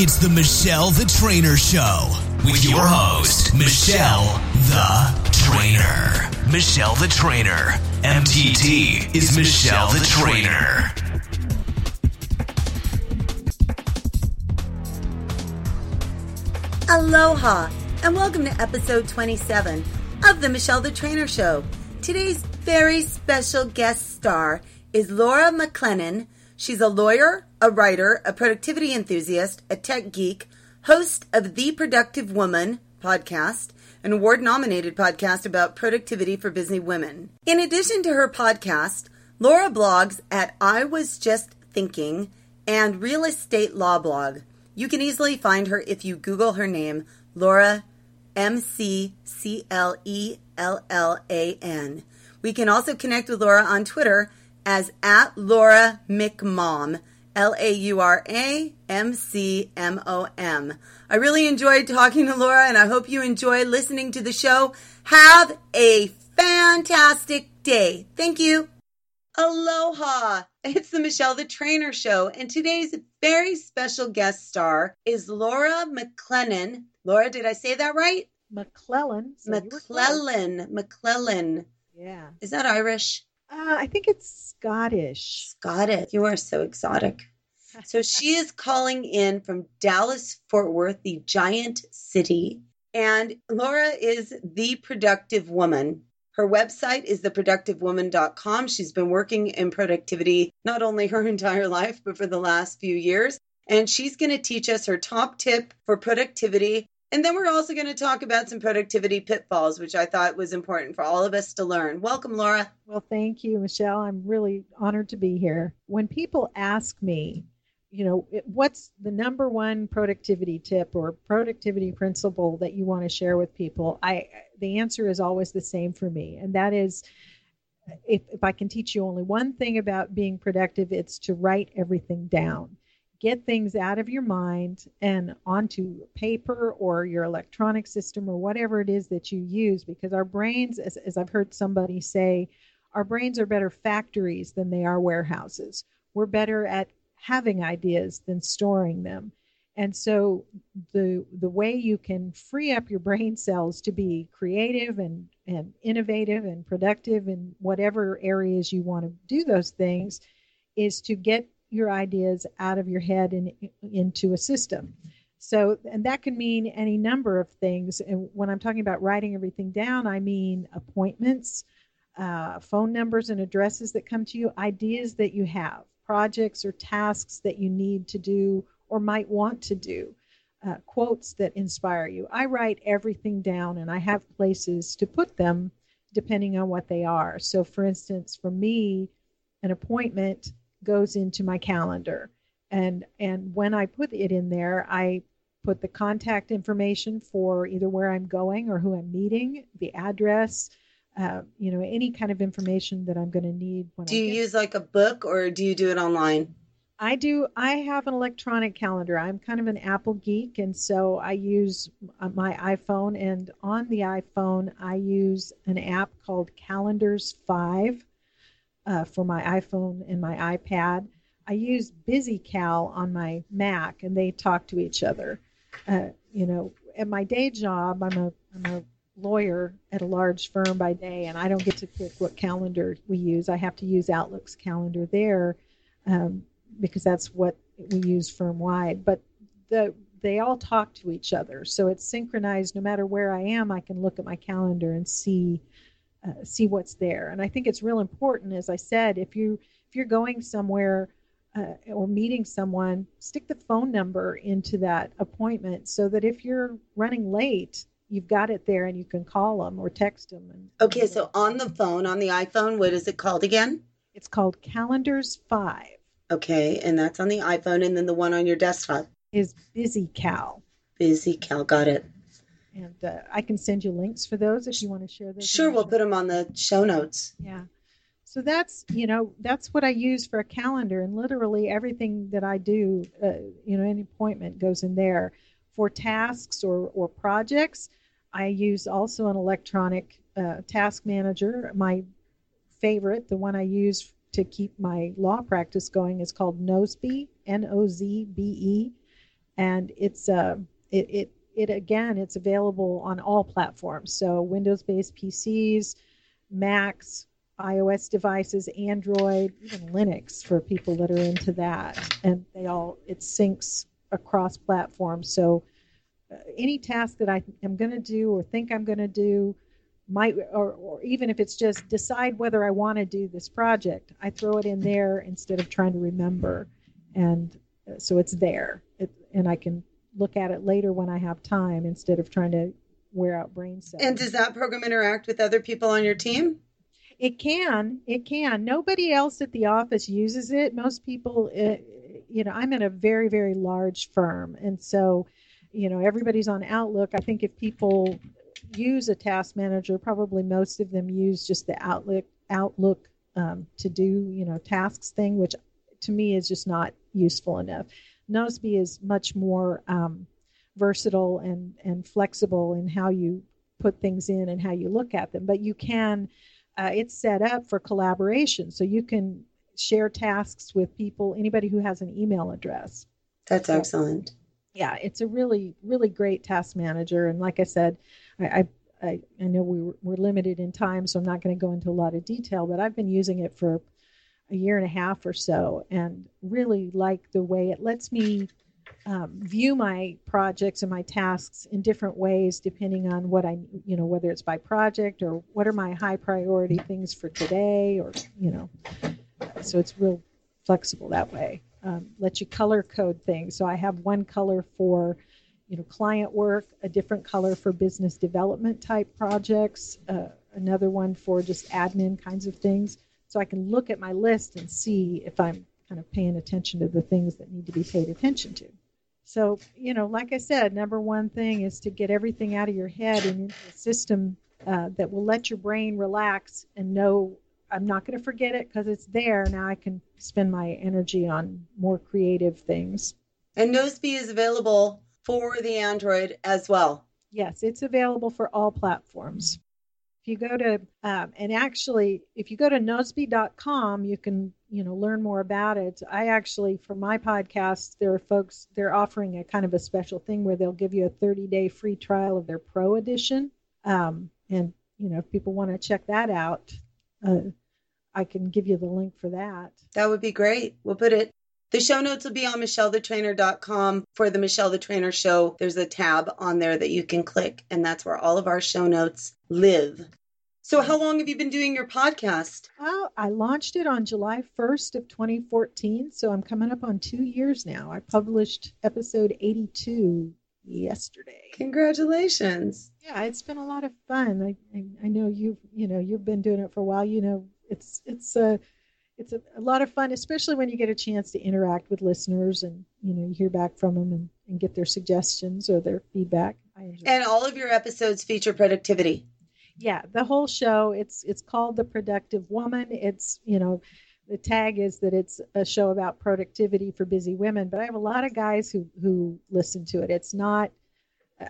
It's the Michelle the Trainer Show with your host, Michelle the Trainer. Michelle the Trainer. MTT is Michelle the Trainer. Aloha, and welcome to episode 27 of the Michelle the Trainer Show. Today's very special guest star is Laura McClellan. She's a lawyer, a writer, a productivity enthusiast, a tech geek, host of The Productive Woman podcast, an award nominated podcast about productivity for busy women. In addition to her podcast, Laura blogs at I Was Just Thinking and Real Estate Law Blog. You can easily find her if you Google her name, Laura M C C L E L L A N. We can also connect with Laura on Twitter as at Laura McMom, L A U R A M C M O M. I really enjoyed talking to Laura and I hope you enjoy listening to the show. Have a fantastic day. Thank you. Aloha! It's the Michelle the Trainer Show, and today's very special guest star is Laura McClellan. Laura, did I say that right? McClellan. So. McClellan. McClellan. Yeah. Is that Irish? Uh, I think it's Scottish. Scottish. You are so exotic. So she is calling in from Dallas, Fort Worth, the giant city. And Laura is the productive woman. Her website is theproductivewoman.com. She's been working in productivity not only her entire life, but for the last few years. And she's going to teach us her top tip for productivity. And then we're also going to talk about some productivity pitfalls, which I thought was important for all of us to learn. Welcome, Laura. Well, thank you, Michelle. I'm really honored to be here. When people ask me, you know, what's the number one productivity tip or productivity principle that you want to share with people? I the answer is always the same for me, and that is if, if I can teach you only one thing about being productive, it's to write everything down. Get things out of your mind and onto paper or your electronic system or whatever it is that you use because our brains, as, as I've heard somebody say, our brains are better factories than they are warehouses. We're better at having ideas than storing them. And so the the way you can free up your brain cells to be creative and, and innovative and productive in whatever areas you want to do those things is to get your ideas out of your head and into a system. So, and that can mean any number of things. And when I'm talking about writing everything down, I mean appointments, uh, phone numbers and addresses that come to you, ideas that you have, projects or tasks that you need to do or might want to do, uh, quotes that inspire you. I write everything down and I have places to put them depending on what they are. So, for instance, for me, an appointment goes into my calendar. And, and when I put it in there, I put the contact information for either where I'm going or who I'm meeting, the address, uh, you know, any kind of information that I'm going to need. When Do I you use like a book or do you do it online? I do. I have an electronic calendar. I'm kind of an Apple geek, and so I use uh, my iPhone. And on the iPhone, I use an app called Calendars 5 uh, for my iPhone and my iPad. I use BusyCal on my Mac, and they talk to each other. Uh, you know, at my day job, I'm a I'm a lawyer at a large firm by day, and I don't get to pick what calendar we use. I have to use Outlook's calendar there um, because that's what we use firm wide. But the they all talk to each other, so it's synchronized. No matter where I am, I can look at my calendar and see uh, see what's there. And I think it's real important, as I said, if you if you're going somewhere uh, or meeting someone, stick the phone number into that appointment so that if you're running late, you've got it there and you can call them or text them. And, Okay, so on the phone, on the iPhone, what is it called again? it's called Calendars Five. Okay, and that's on the iPhone, and then the one on your desktop. Is BusyCal. Busy Cal, got it. And uh, I can send you links for those if you want to share those. Sure, we'll put them on the show notes. Yeah. So that's you know that's what I use for a calendar, and literally everything that I do, uh, you know, any appointment goes in there. For tasks or or projects, I use also an electronic uh, task manager. My favorite, the one I use to keep my law practice going, is called Nozbe, N O Z B E, and it's uh, it, it it again it's available on all platforms. So Windows-based PCs, Macs, iOS devices, Android, even Linux for people that are into that, and they all it syncs across platforms. So uh, any task that I am going to do or think I'm going to do might or, or even if it's just decide whether I want to do this project, I throw it in there instead of trying to remember, and uh, so it's there, it, and I can look at it later when I have time instead of trying to wear out brain cells. And does that program interact with other people on your team? It can. It can. Nobody else at the office uses it. Most people, uh, you know, I'm in a very, very large firm. And so, you know, everybody's on Outlook. I think if people use a task manager, probably most of them use just the Outlook Outlook um, to do you know tasks thing, which to me is just not useful enough. Nozbe is much more um, versatile and and flexible in how you put things in and how you look at them, but you can. Uh, it's set up for collaboration, so you can share tasks with people, anybody who has an email address. That's so, excellent. Yeah, it's a really, really great task manager. And like I said, I, I, I know we were, we're limited in time, so I'm not going to go into a lot of detail, but I've been using it for a year and a half or so and really like the way it lets me um, view my projects and my tasks in different ways depending on what I, you know, whether it's by project or what are my high priority things for today or, you know, so it's real flexible that way. Um, let you color code things. So I have one color for you know, client work, a different color for business development type projects, uh, another one for just admin kinds of things. So I can look at my list and see if I'm kind of paying attention to the things that need to be paid attention to. So, you know, like I said, number one thing is to get everything out of your head and into a system uh, that will let your brain relax and know I'm not going to forget it because it's there. Now I can spend my energy on more creative things. And Nozbe is available for the Android as well. Yes, it's available for all platforms. You go to um, and actually, if you go to nozbe.com, you can you know learn more about it. I actually, for my podcast, there are folks they're offering a kind of a special thing where they'll give you a 30 day free trial of their Pro edition. Um, and you know, if people want to check that out, uh, I can give you the link for that. That would be great. We'll put it the show notes will be on michellethetrainer.com for the Michelle the Trainer show. There's a tab on there that you can click, and that's where all of our show notes live. So, how long have you been doing your podcast? Well, I launched it on July 1st of 2014, so I'm coming up on two years now. I published episode 82 yesterday. Congratulations! Yeah, it's been a lot of fun. I, I, I know you've you know you've been doing it for a while. You know, it's it's a it's a, a, lot of fun, especially when you get a chance to interact with listeners and you know you hear back from them and, and get their suggestions or their feedback. and all of your episodes feature productivity. Yeah, the whole show. It's it's called the Productive Woman. It's you know the tag is that it's a show about productivity for busy women. But I have a lot of guys who who listen to it. It's not.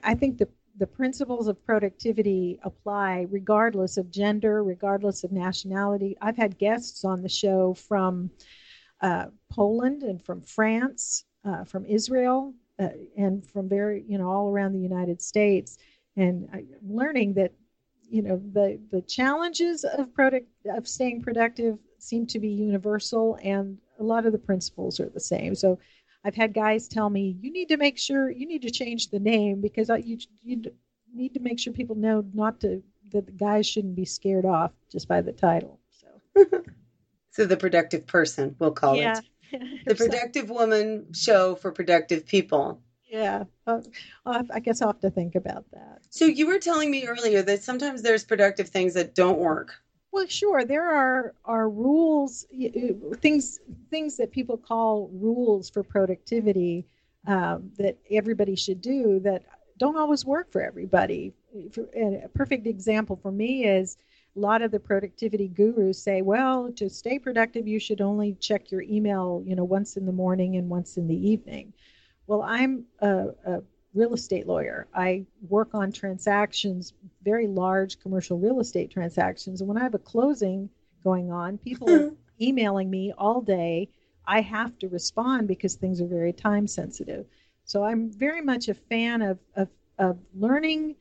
I think the the principles of productivity apply regardless of gender, regardless of nationality. I've had guests on the show from uh, Poland and from France, uh, from Israel, uh, and from very, you know, all around the United States. And I'm learning that, you know, the the challenges of product of staying productive seem to be universal, and a lot of the principles are the same. So I've had guys tell me, you need to make sure you need to change the name because you you need to make sure people know not to that the guys shouldn't be scared off just by the title. So, so the productive person, we'll call yeah. it the productive woman show for productive people. Yeah, I guess I'll have to think about that. So you were telling me earlier that sometimes there's productive things that don't work. Well, sure. There are are rules, things things that people call rules for productivity um, that everybody should do that don't always work for everybody. A perfect example for me is a lot of the productivity gurus say, well, to stay productive, you should only check your email, you know, once in the morning and once in the evening. Well, I'm a, a real estate lawyer. I work on transactions, very large commercial real estate transactions. And when I have a closing going on, people are mm-hmm. emailing me all day. I have to respond because things are very time sensitive. So I'm very much a fan of, of, of learning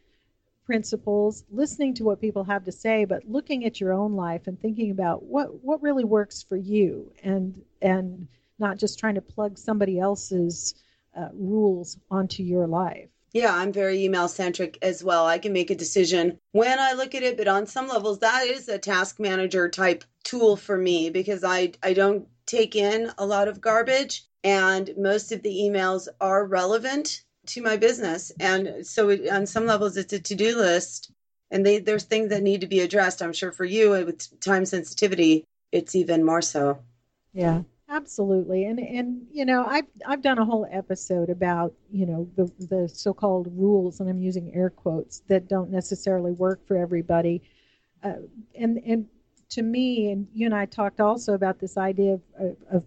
principles, listening to what people have to say, but looking at your own life and thinking about what, what really works for you and and not just trying to plug somebody else's uh, rules onto your life. Yeah, I'm very email centric as well. I can make a decision when I look at it, but on some levels, that is a task manager type tool for me because I I don't take in a lot of garbage, and most of the emails are relevant to my business, and so it, on some levels, it's a to do list, and they, there's things that need to be addressed. I'm sure for you with time sensitivity, it's even more so. Yeah. Absolutely, and and you know I've I've done a whole episode about you know the the so-called rules, and I'm using air quotes that don't necessarily work for everybody, uh, and and to me, and you and I talked also about this idea of, of,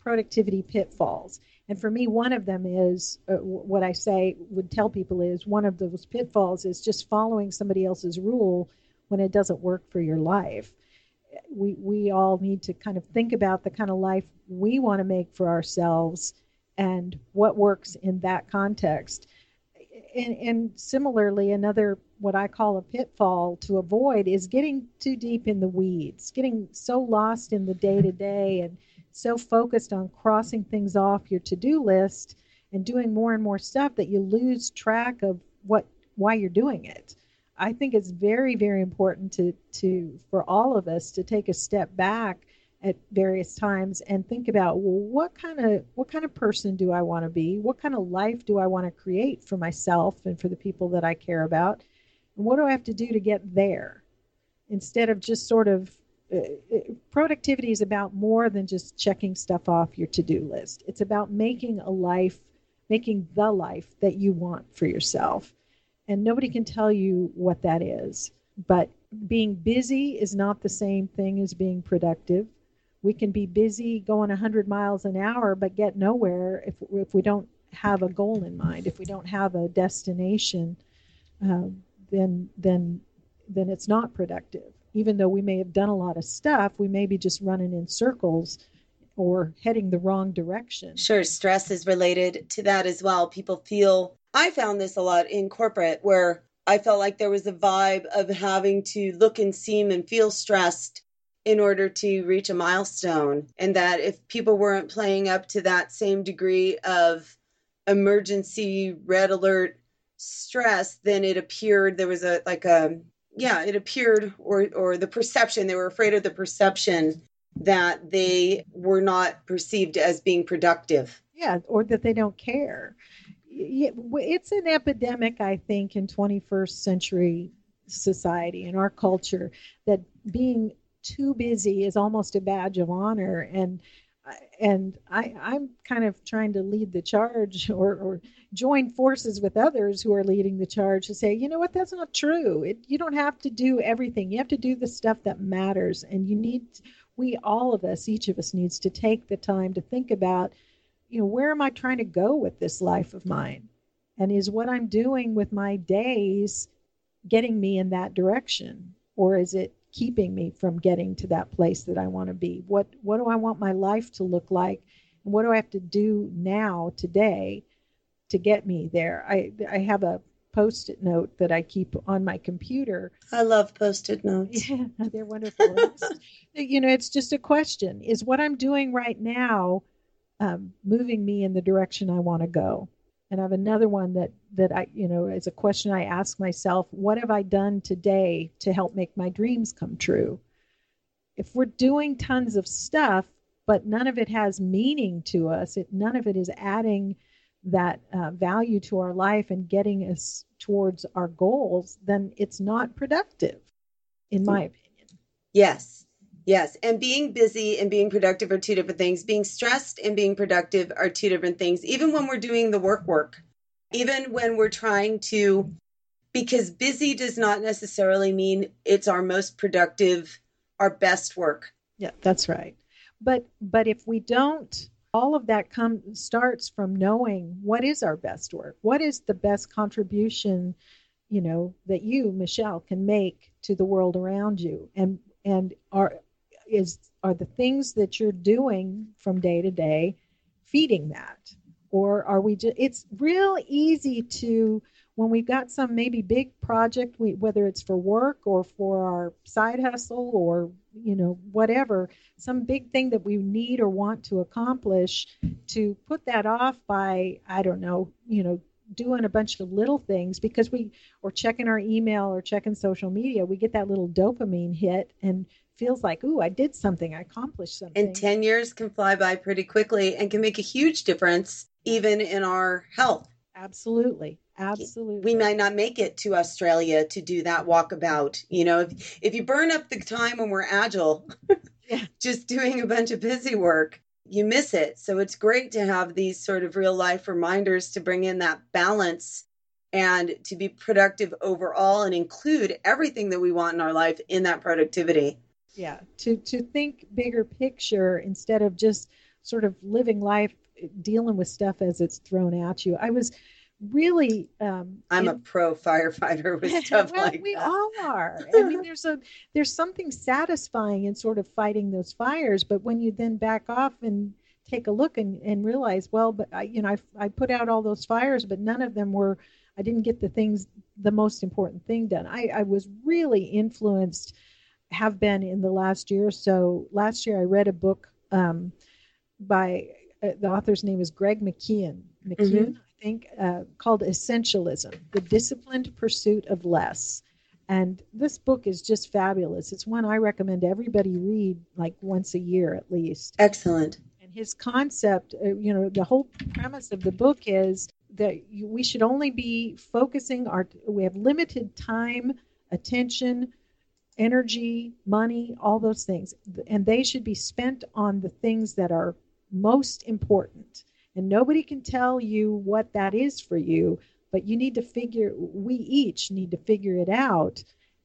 productivity pitfalls, and for me, one of them is uh, what I say would tell people is one of those pitfalls is just following somebody else's rule when it doesn't work for your life we we all need to kind of think about the kind of life we want to make for ourselves and what works in that context. And, and similarly, another what I call a pitfall to avoid is getting too deep in the weeds, getting so lost in the day to day and so focused on crossing things off your to do list and doing more and more stuff that you lose track of what why you're doing it. I think it's very, very important to, to for all of us to take a step back at various times and think about well what kind of what kind of person do I want to be? What kind of life do I want to create for myself and for the people that I care about? And what do I have to do to get there? Instead of just sort of uh, uh productivity is about more than just checking stuff off your to-do list. It's about making a life, making the life that you want for yourself and nobody can tell you what that is. But being busy is not the same thing as being productive. We can be busy going 100 miles an hour, but get nowhere if, if we don't have a goal in mind, if we don't have a destination, um, then then then it's not productive. Even though we may have done a lot of stuff, we may be just running in circles or heading the wrong direction. Sure, stress is related to that as well. People feel I found this a lot in corporate where I felt like there was a vibe of having to look and seem and feel stressed in order to reach a milestone. And that if people weren't playing up to that same degree of emergency red alert stress, then it appeared there was a like a yeah, it appeared or or the perception, they were afraid of the perception that they were not perceived as being productive. Yeah, or that they don't care it's an epidemic, I think, in 21st century society in our culture that being too busy is almost a badge of honor and and I, I'm kind of trying to lead the charge or, or join forces with others who are leading the charge to say, you know what, that's not true. It, you don't have to do everything. You have to do the stuff that matters. And you need, we, all of us, each of us needs to take the time to think about you know, where am I trying to go with this life of mine? And is what I'm doing with my days getting me in that direction? Or is it keeping me from getting to that place that I want to be? What what do I want my life to look like? And what do I have to do now, today, to get me there? I I have a post-it note that I keep on my computer. I love post-it notes. Yeah, they're wonderful. you know, it's just a question: Is what I'm doing right now um, moving me in the direction I want to go. And I have another one that that I, you know, is a question I ask myself: What have I done today to help make my dreams come true? If we're doing tons of stuff, but none of it has meaning to us, it, none of it is adding that uh, value to our life and getting us towards our goals, then it's not productive, in my opinion. Yes, Yes. And being busy and being productive are two different things. Being stressed and being productive are two different things, even when we're doing the work work, even when we're trying to, because busy does not necessarily mean it's our most productive, our best work. Yeah, that's right. But but if we don't all of that comes starts from knowing what is our best work what is the best contribution you know that you michelle can make to the world around you and and are is are the things that you're doing from day to day feeding that? Or are we just it's real easy to when we've got some maybe big project we, whether it's for work or for our side hustle or you know whatever some big thing that we need or want to accomplish to put that off by i don't know you know doing a bunch of little things because we or checking our email or checking social media we get that little dopamine hit and feels like ooh i did something i accomplished something And 10 years can fly by pretty quickly and can make a huge difference even in our health. absolutely absolutely We might not make it to Australia to do that walkabout. You know, if, if you burn up the time when we're agile, Yeah. just doing a bunch of busy work, you miss it. So it's great to have these sort of real life reminders to bring in that balance and to be productive overall and include everything that we want in our life in that productivity. Yeah to to think bigger picture instead of just sort of living life dealing with stuff as it's thrown at you. I was really um I'm a pro firefighter with stuff well, like we that. all are. I mean there's a there's something satisfying in sort of fighting those fires but when you then back off and take a look and, and realize well but I, you know I, I put out all those fires but none of them were i didn't get the things the most important thing done. I, I was really influenced have been in the last year. So last year i read a book um, by uh, the author's name is greg McKeown McKeown i think uh, called essentialism the disciplined pursuit of less. And this book is just fabulous. It's one i recommend everybody read like once a year at least. Excellent. and his concept, uh, you know, the whole premise of the book is that you, we should only be focusing our, we have limited time, attention, energy, money, all those things. And they should be spent on the things that are most important. And nobody can tell you what that is for you, but you need to figure, we each need to figure it out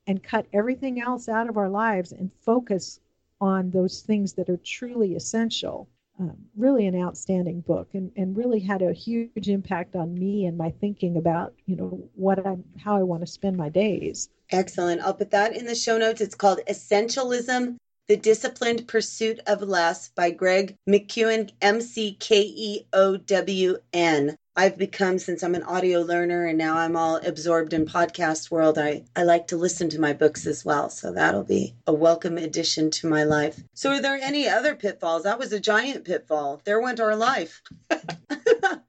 and cut everything else out of our lives and focus on those things that are truly essential. Um, really an outstanding book and, and really had a huge impact on me and my thinking about, you know, what I how I want to spend my days. Excellent. I'll put that in the show notes. It's called Essentialism The Disciplined Pursuit of Less by Greg McKeown, M C K E O W N. I've become, since I'm an audio learner and now I'm all absorbed in podcast world, I, I like to listen to my books as well. So that'll be a welcome addition to my life. So are there any other pitfalls? That was a giant pitfall. There went our life.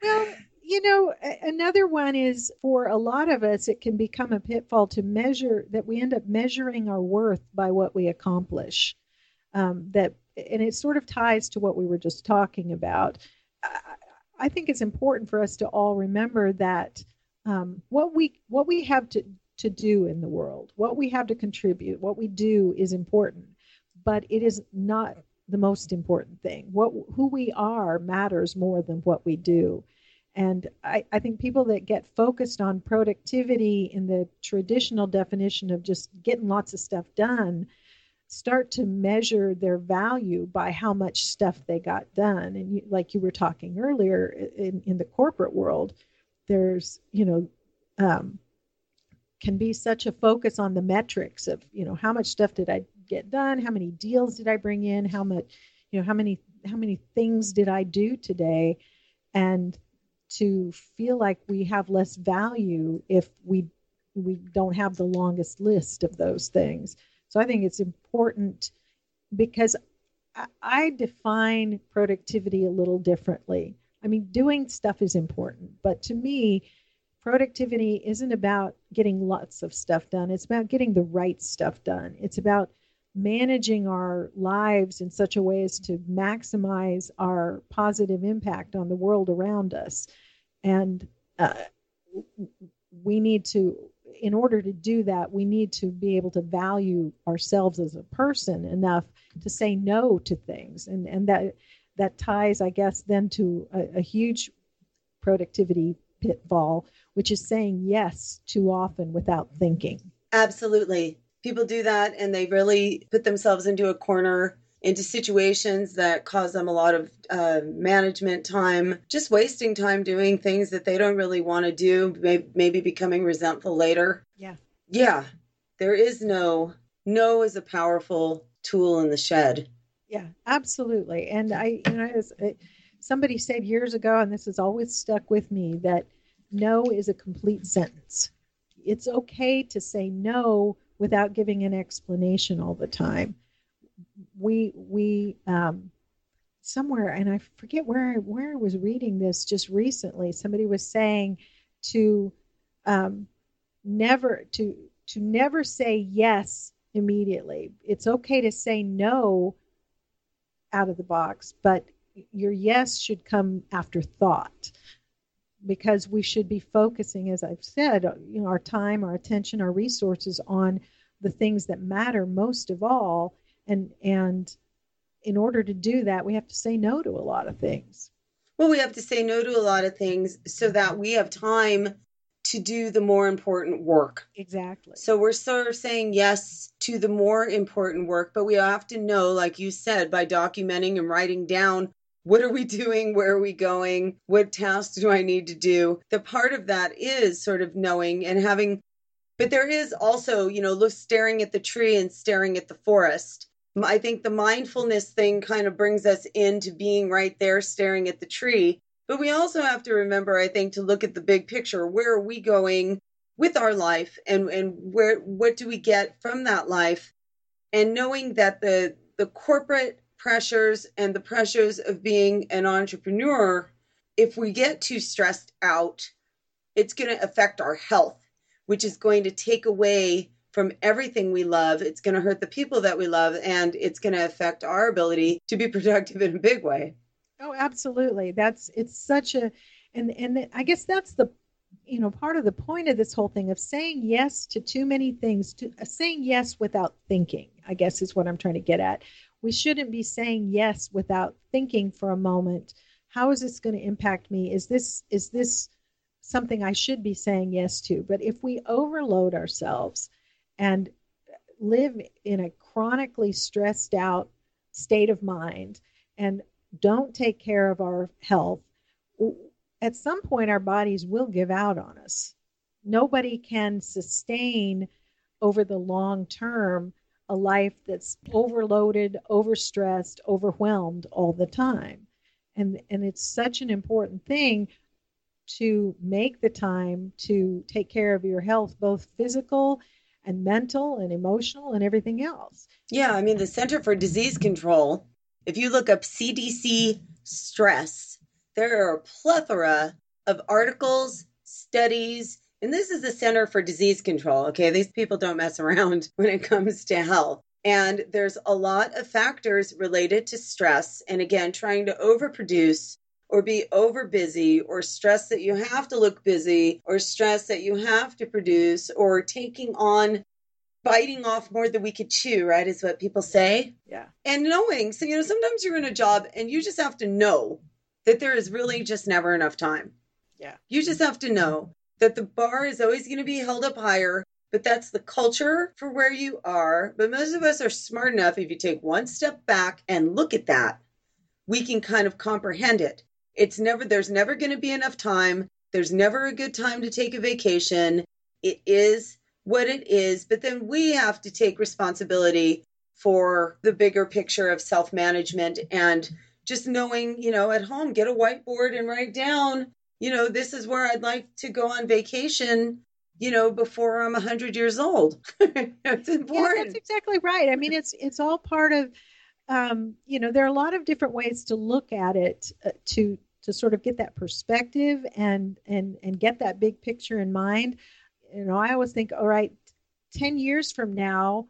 Well, you know, another one is for a lot of us, it can become a pitfall to measure that we end up measuring our worth by what we accomplish. Um, that and it sort of ties to what we were just talking about. I, think it's important for us to all remember that um, what we what we have to to do in the world, what we have to contribute, what we do is important, but it is not the most important thing. What who we are matters more than what we do. And I, I think people that get focused on productivity in the traditional definition of just getting lots of stuff done start to measure their value by how much stuff they got done. And you, like you were talking earlier in, in the corporate world, there's, you know, um, can be such a focus on the metrics of, you know, how much stuff did I get done? How many deals did I bring in? How much, you know, how many, how many things did I do today? And to feel like we have less value if we we don't have the longest list of those things. So I think it's important because I, define productivity a little differently. I mean, doing stuff is important, but to me, productivity isn't about getting lots of stuff done. It's about getting the right stuff done. It's about managing our lives in such a way as to maximize our positive impact on the world around us. And uh, we need to, in order to do that, we need to be able to value ourselves as a person enough to say no to things. And, and that, that ties, I guess, then to a, a huge productivity pitfall, which is saying yes too often without thinking. Absolutely. People do that and they really put themselves into a corner, into situations that cause them a lot of uh, management time, just wasting time doing things that they don't really want to do, maybe, maybe becoming resentful later. Yeah. Yeah. There is no, no is a powerful tool in the shed. Yeah, absolutely. And I, you know, as, uh, somebody said years ago, and this has always stuck with me, that no is a complete sentence. It's okay to say no without giving an explanation all the time. We we um, somewhere, and I forget where I, where I was reading this just recently. Somebody was saying to um, never to to never say yes immediately. It's okay to say no out of the box, but your yes should come after thought because we should be focusing as I've said, you know, our time, our attention, our resources on the things that matter most of all and and in order to do that, we have to say no to a lot of things. Well, we have to say no to a lot of things so that we have time to do the more important work. Exactly. So we're sort of saying yes to the more important work, but we have to know, like you said, by documenting and writing down what are we doing? Where are we going? What tasks do I need to do? The part of that is sort of knowing and having, but there is also, you know, look, staring at the tree and staring at the forest. I think the mindfulness thing kind of brings us into being right there staring at the tree. But we also have to remember, I think, to look at the big picture. Where are we going with our life and, and where what do we get from that life? And knowing that the the corporate pressures and the pressures of being an entrepreneur, if we get too stressed out, it's going to affect our health, which is going to take away from everything we love. It's going to hurt the people that we love, and it's going to affect our ability to be productive in a big way. Oh, absolutely. That's it's such a, and and I guess that's the, you know, part of the point of this whole thing of saying yes to too many things, to uh, saying yes without thinking. I guess is what I'm trying to get at. We shouldn't be saying yes without thinking for a moment. How is this going to impact me? Is this is this something I should be saying yes to? But if we overload ourselves and live in a chronically stressed out state of mind and don't take care of our health, at some point our bodies will give out on us. Nobody can sustain over the long term a life that's overloaded, overstressed, overwhelmed all the time. And and it's such an important thing to make the time to take care of your health, both physical and mental and emotional and everything else. Yeah, I mean, the Center for Disease Control, if you look up CDC stress, there are a plethora of articles, studies, and this is the Center for Disease Control. Okay, these people don't mess around when it comes to health. And there's a lot of factors related to stress. And again, trying to overproduce or be over busy or stress that you have to look busy or stress that you have to produce or taking on biting off more than we could chew, right? Is what people say. Yeah. And knowing, so, you know, sometimes you're in a job and you just have to know that there is really just never enough time. Yeah. You just have to know that the bar is always going to be held up higher, but that's the culture for where you are. But most of us are smart enough, if you take one step back and look at that, we can kind of comprehend it. It's never, there's never going to be enough time. There's never a good time to take a vacation. It is what it is. But then we have to take responsibility for the bigger picture of self management and just knowing, you know, at home, get a whiteboard and write down, you know, this is where I'd like to go on vacation, you know, before I'm 100 years old. it's important. Yeah, that's exactly right. I mean, it's it's all part of um, you know, there are a lot of different ways to look at it uh, to to sort of get that perspective and and and get that big picture in mind. You know, I always think, all right, ten years from now,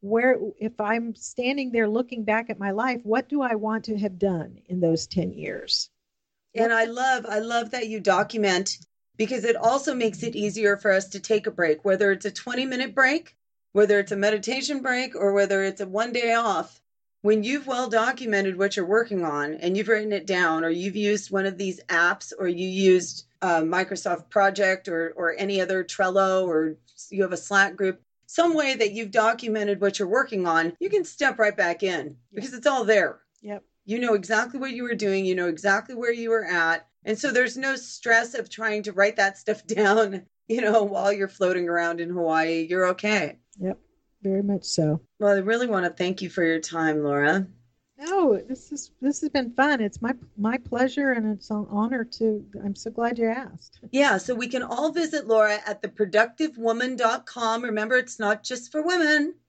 where if I'm standing there looking back at my life, what do I want to have done in those ten years? And I love I love that you document because it also makes it easier for us to take a break, whether it's a 20 minute break, whether it's a meditation break, or whether it's a one day off when you've well documented what you're working on and you've written it down or you've used one of these apps or you used uh, microsoft project or, or any other trello or you have a slack group some way that you've documented what you're working on you can step right back in because it's all there. Yep. You know exactly what you were doing you know exactly where you were at and so there's no stress of trying to write that stuff down you know while you're floating around in hawaii you're okay. Yep very much so. Well, I really want to thank you for your time, Laura. No, this is this has been fun. It's my my pleasure and it's an honor to I'm so glad you asked. Yeah, so we can all visit Laura at theproductivewoman.com. Remember, it's not just for women.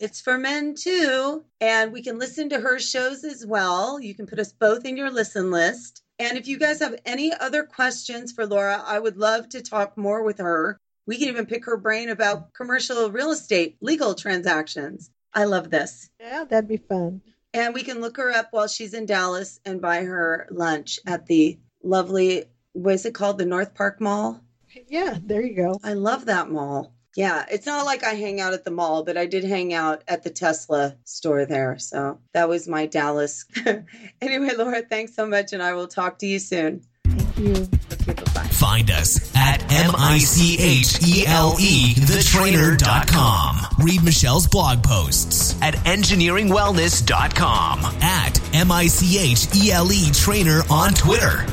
It's for men too. And we can listen to her shows as well. You can put us both in your listen list. And if you guys have any other questions for Laura, I would love to talk more with her. We can even pick her brain about commercial real estate, legal transactions. I love this. Yeah, that'd be fun. And we can look her up while she's in Dallas and buy her lunch at the lovely, what is it called? The North Park Mall? Yeah, there you go. I love that mall. Yeah, it's not like I hang out at the mall, but I did hang out at the Tesla store there. So that was my Dallas. anyway, Laura, thanks so much, and I will talk to you soon. Thank you. Okay. Find us at M-I-C-H-E-L-E, thetrainer.com. Read Michelle's blog posts at engineeringwellness.com, at M-I-C-H-E-L-E trainer on Twitter,